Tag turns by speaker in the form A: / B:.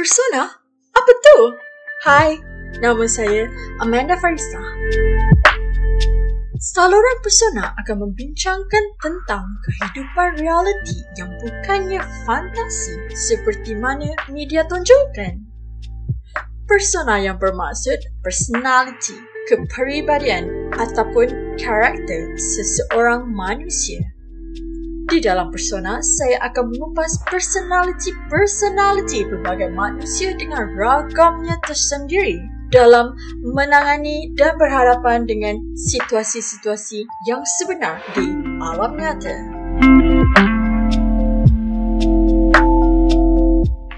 A: Persona? Apa tu? Hai, nama saya Amanda Farisa. Saluran Persona akan membincangkan tentang kehidupan realiti yang bukannya fantasi seperti mana media tunjukkan. Persona yang bermaksud personality, kepribadian ataupun karakter seseorang manusia. Di dalam persona, saya akan mengupas personality-personality pelbagai manusia dengan ragamnya tersendiri dalam menangani dan berhadapan dengan situasi-situasi yang sebenar di alam nyata.